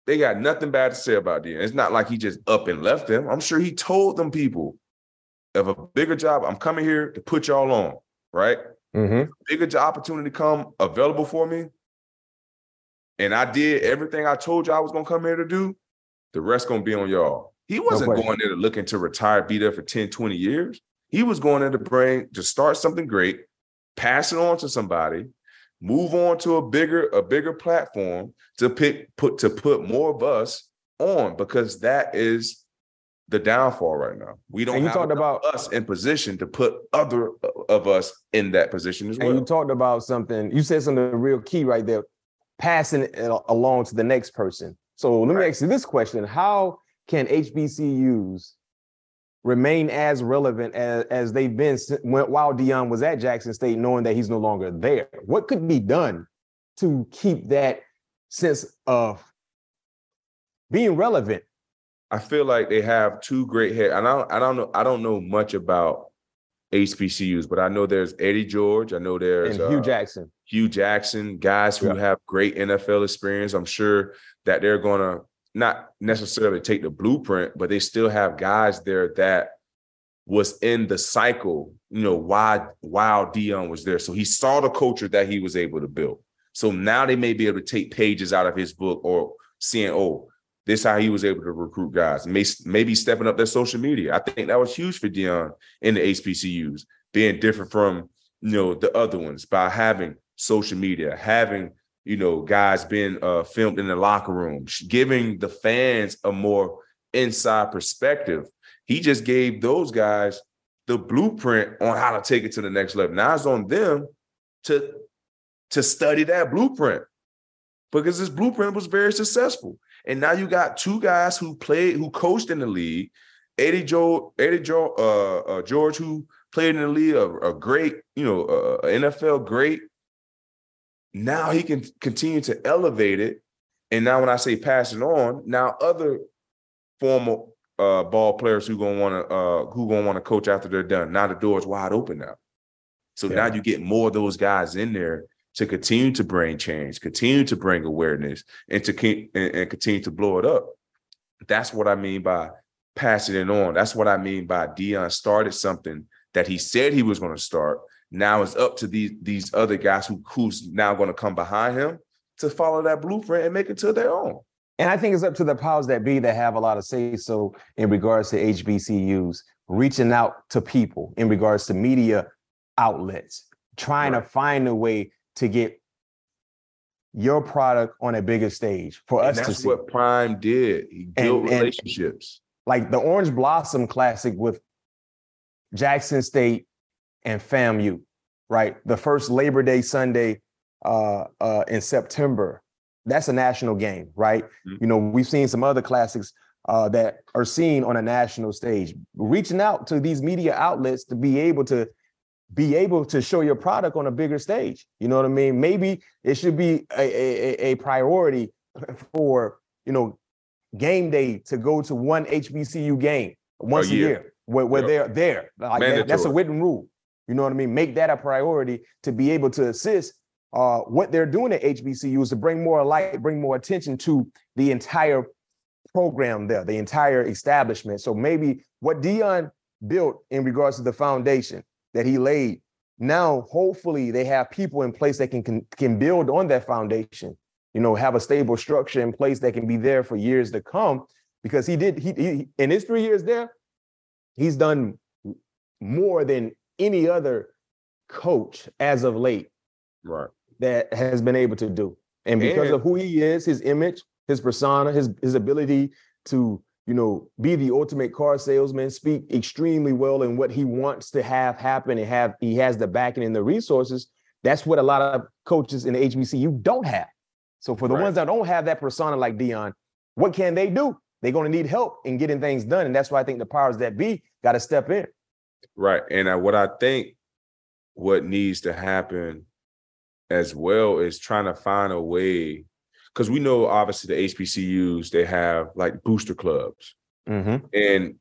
They got nothing bad to say about Deion. It's not like he just up and left them. I'm sure he told them people, of a bigger job, I'm coming here to put y'all on, right? Mm-hmm. bigger job opportunity come available for me, and I did everything I told you I was gonna come here to do, the rest gonna be on y'all. He wasn't question. going there to looking to retire, be there for 10, 20 years. He was going there to bring to start something great, pass it on to somebody, move on to a bigger, a bigger platform to pick put to put more of us on because that is the downfall right now. We don't And you have talked about- us in position to put other uh, of us in that position as well. And you talked about something, you said something real key right there, passing it along to the next person. So let me ask you this question How can HBCUs remain as relevant as, as they've been while Deion was at Jackson State, knowing that he's no longer there? What could be done to keep that sense of being relevant? I feel like they have two great head. And I don't, I don't know, I don't know much about HBCUs, but I know there's Eddie George. I know there's Hue uh, Jackson. Hue Jackson, guys who Yeah. have great NFL experience. I'm sure that they're gonna not necessarily take the blueprint, but they still have guys there that was in the cycle, you know, why while Deion was there. So he saw the culture that he was able to build. So now they may be able to take pages out of his book or seeing, oh, this how he was able to recruit guys. May, maybe stepping up their social media. I think that was huge for Deion in the HBCUs, being different from you know the other ones by having social media, having you know guys being uh, filmed in the locker room, giving the fans a more inside perspective. He just gave those guys the blueprint on how to take it to the next level. Now it's on them to to study that blueprint because this blueprint was very successful. And now you got two guys who played, who coached in the league. Eddie Joe, Eddie Joe, uh, uh, George, who played in the league, a, a great, you know, uh, NFL great. Now he can continue to elevate it. And now when I say pass it on, now other former uh, ball players who gonna want to uh, who gonna want to coach after they're done. Now the door is wide open now. So now you get more of those guys in there to continue to bring change, continue to bring awareness, and to keep and, and continue to blow it up. That's what I mean by passing it on. That's what I mean by Deion started something that he said he was going to start. Now it's up to these these other guys who who's now going to come behind him to follow that blueprint and make it to their own. And I think it's up to the powers that be that have a lot of say so in regards to HBCUs reaching out to people in regards to media outlets, trying to find a way to get your product on a bigger stage for And us to that's see. what Prime did. He built and- relationships. like the Orange Blossom Classic with Jackson State and FAMU, right? The first Labor Day Sunday uh, uh, in September. That's a national game, right? Mhm. You know, we've seen some other classics uh, that are seen on a national stage. Reaching out to these media outlets to be able to be able to show your product on a bigger stage. You know what I mean? Maybe it should be a, a, a- a priority for you know game day to go to one HBCU game once a year. year. where, where Yep. they're there. Like that- that's a written rule. You know what I mean? Make that a priority to be able to assist uh, what they're doing at HBCUs to bring more light, bring more attention to the entire program there, the entire establishment. So maybe what Deion built in regards to the foundation that he laid, now hopefully they have people in place that can can, can build on that foundation. You know, have a stable structure in place that can be there for years to come. Because he did he, he in his three years there, he's done more than any other coach as of late Right. that has been able to do. And because And- of who he is, his image, his persona, his his ability to, you know, be the ultimate car salesman, speak extremely well in what he wants to have happen and have he has the backing and the resources. That's what a lot of coaches in the HBCU don't have. So for the Right. ones that don't have that persona like Deion, what can they do? They're going to need help in getting things done. And that's why I think the powers that be got to step in. Right. And I, what I think what needs to happen as well is trying to find a way because we know obviously the HBCUs they have like booster clubs Mm-hmm. and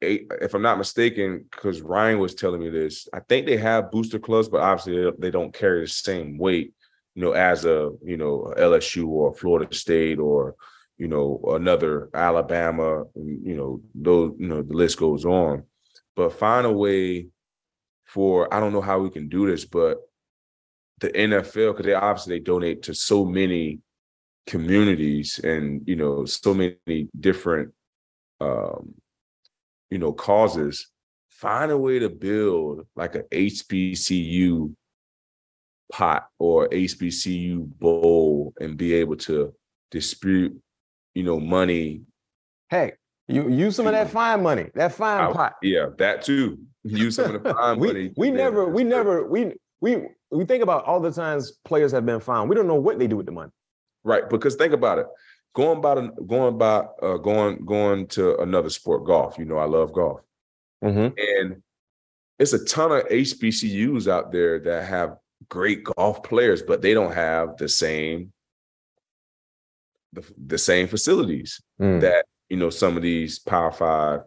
if I'm not mistaken, because Ryan was telling me this, I think they have booster clubs, but obviously they- they don't carry the same weight, you know, as a you know LSU or Florida State or you know another Alabama, you know those you know the list goes on, but find a way for I don't know how we can do this, but the NFL because they obviously they donate to so many communities and you know so many different um you know causes find a way to build like a HBCU pot or HBCU bowl and be able to dispute you know money. Hey, you use some of that fine money, that fine out- pot. yeah that too use some of the fine money we we be able never we never we we we think about all the times players have been found. We don't know what they do with the money. Right, because think about it. Going by going by uh, going going to another sport, golf. You know, I love golf, Mm-hmm. and it's a ton of HBCUs out there that have great golf players, but they don't have the same the, the same facilities Mm. that you know some of these Power Five,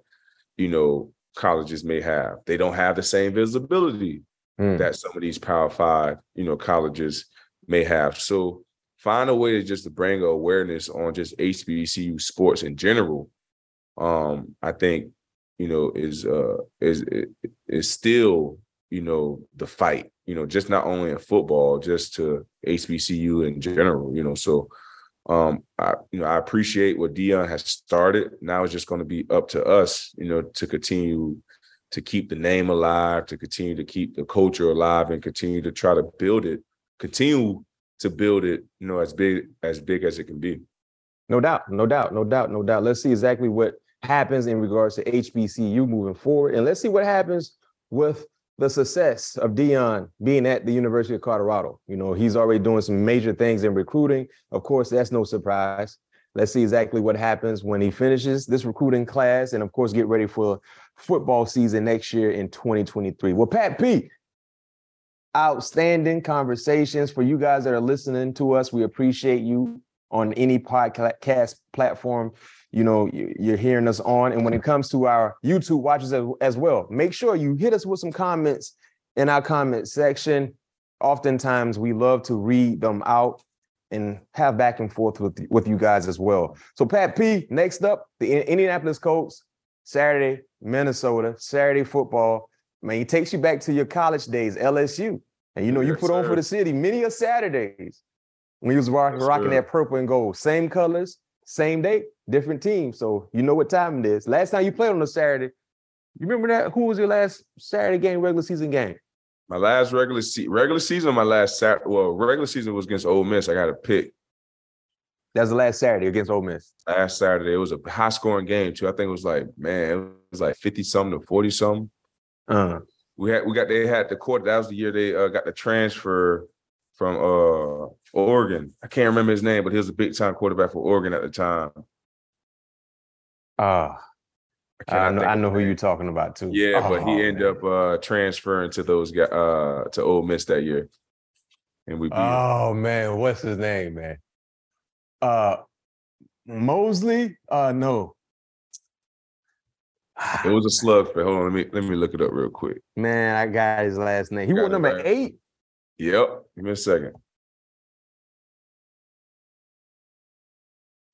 you know, colleges may have. They don't have the same visibility Mm. that some of these Power Five, you know, colleges may have. So find a way to just to bring awareness on just HBCU sports in general. Um, I think you know is uh is is still you know the fight. You know, just not only in football, just to HBCU in general. You know, so um I you know I appreciate what Deion has started. Now it's just going to be up to us, you know, to continue to keep the name alive, to continue to keep the culture alive, and continue to try to build it, continue to build it, you know, as big as big as it can be. No doubt, no doubt, no doubt, no doubt. Let's see exactly what happens in regards to HBCU moving forward, and let's see what happens with the success of Deion being at the University of Colorado. You know, he's already doing some major things in recruiting. Of course, that's no surprise. Let's see exactly what happens when he finishes this recruiting class, and of course, get ready for football season next year in 2023. Well, Pat P, outstanding conversations for you guys that are listening to us. We appreciate you on any podcast platform you know you- you're hearing us on. And when it comes to our youtube watchers as, well make sure you hit us with some comments in our comment section. Oftentimes we love to read them out and have back and forth with, with you guys as well. So pat p next up the In- indianapolis colts saturday minnesota saturday football. Man he takes you back to your college days lsu and you know you Yes, put on for the city many a saturdays. When he was rock, Yes, rocking sir. that purple and gold. Same colors, same day, different team. So you know what time it is. Last time you played on a Saturday, you remember that? Who was your last Saturday game, regular season game? My last regular se- regular season, my last Sat well, regular season was against Ole Miss. I got a pick That was the last Saturday against Ole Miss. last Saturday. It was a high scoring game too. I think it was like man, it was like fifty something to forty something. Uh, We had we got they had the court. That was the year they uh, got the transfer from uh Oregon. I can't remember his name, but he was a big time quarterback for Oregon at the time. uh, I, cannot know, I know who you're talking about too. Yeah, but he Oh, ended man. up uh transferring to those guys uh to Ole Miss that year, and we beat. him. Oh man, what's his name, man? Uh, Mosley? Uh, no. It was a slug. But hold on, let me let me look it up real quick. Man, I got his last name. He Got wore number eight. Yep. Give me a second.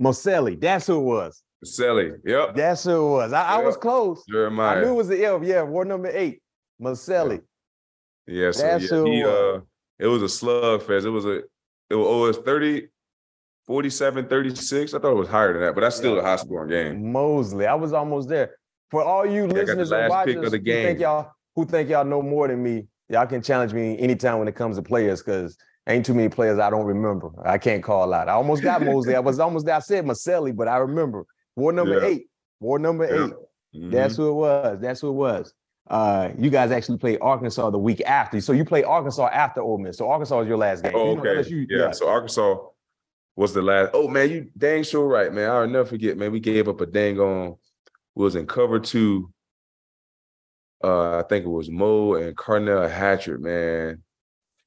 Masoli. That's who it was. Masoli. Yep. That's who it was. I, I was Yep. close. I knew it was the L. Yeah, war number eight. Masoli. Yeah, so That's yeah, he, was. uh, it was a slugfest. It was a, it was, oh, it was 30, 47, 36. I thought it was higher than that, but that's still Yeah. a high scoring game. Mosley. I was almost there. For all you the listeners and watchers who think y'all who think y'all know more than me, y'all can challenge me anytime when it comes to players because ain't too many players I don't remember. I can't call out. I almost got Mosley. I was almost there. I said Maselli, but I remember war number Yeah. eight. War number Yeah. eight. Mhm. That's who it was. That's who it was. Uh, you guys actually played Arkansas the week after. So you played Arkansas after Ole Miss. So Arkansas was your last game. Oh, You know, okay. LSU yeah. So Arkansas was the last. Oh man, you dang sure right, man. I'll never forget, man. We gave up a dang on. We was in cover two. Uh, I think it was Mo and Karnell Hatcher, man.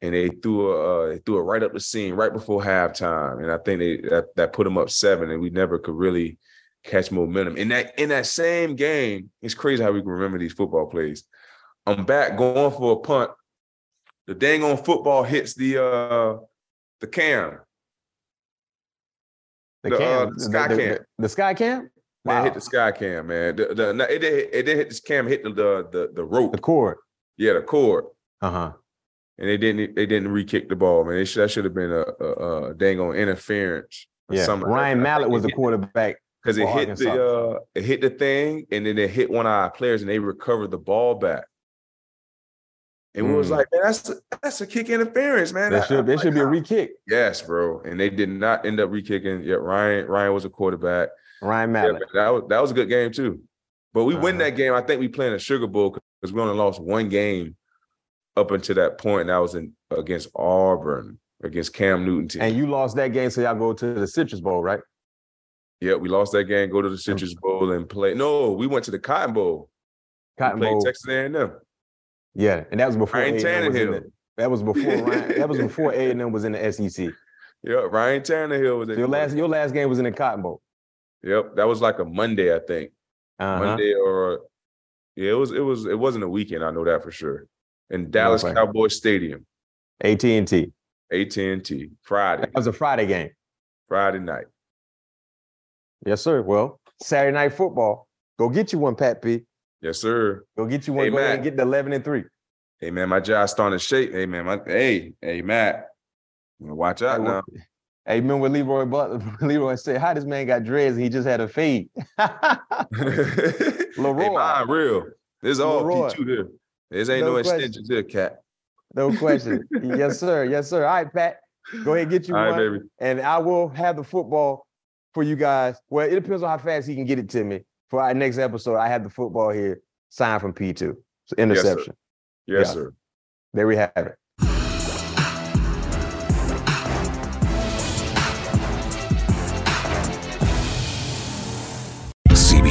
And they threw a, uh, they threw it right up the seam right before halftime, and I think they that, that put them up seven, and we never could really catch momentum. In that in that same game, it's crazy how we can remember these football plays. I'm back going for a punt. The dang on football hits the uh the cam. the, the, uh, the sky the, cam. The, the sky cam. Man, Wow. hit the sky cam, man. The, the, no, it did it did hit the cam hit the the the, the rope. The cord. yeah, the cord. Uh huh. And they didn't they didn't re-kick the ball, man. Should, that should have been a, a, a dang on interference. Yeah. something Ryan that. Mallett was the quarterback. because it hit the uh it hit the thing and then it hit one of our players and they recovered the ball back. And we was Mm. like, man, that's a, that's a kick interference, man. That should like, should be a re-kick. Yes, bro. And they did not end up re-kicking. Yeah, Ryan Ryan was a quarterback. Ryan Yeah, Mallett. man, that was that was a good game too. But we win Uh-huh. that game. I think we playing a Sugar Bowl because we only lost one game up until that point. And that was in against Auburn, against Cam Newton team. And you lost that game, so y'all go to the Citrus Bowl, right? yeah, we lost that game. Go to the Citrus Bowl and play. No, we went to the Cotton Bowl. Cotton played Bowl. Texas A&M. Yeah, and that was before Ryan A&M was in Tannehill. the, that was before Ryan, that was before A and M was in the SEC. Yeah, Ryan Tannehill was in Your last your last game was in the Cotton Bowl. Yep, that was like a Monday, I think. Uh-huh. Monday or yeah, it was it was it wasn't a weekend. I know that for sure. In Dallas Okay. Cowboys Stadium, AT and T. AT and T, Friday, That was a Friday game. Friday night. Yes, sir. Well, Saturday night football. Go get you one, Pat P. Yes, sir. Go get you one. Hey, Go and get the eleven and three. Hey man, my jaw's starting to shake. Hey man, my hey hey Matt, watch out Hey, now. what- Hey, remember Leroy Butler, Leroy said, "How this man got dreads and he just had a fade." Leroy, hey, mine real. This is all Leroy. P two here. This ain't No no, extensions here, cat. no question. yes, sir. Yes, sir. All right, Pat. Go ahead and get you All right, one. baby. and I will have the football for you guys. Well, it depends on how fast he can get it to me. For our next episode, I have the football here signed from P2. So sir. interception. Yes, Yeah. sir. there we have it.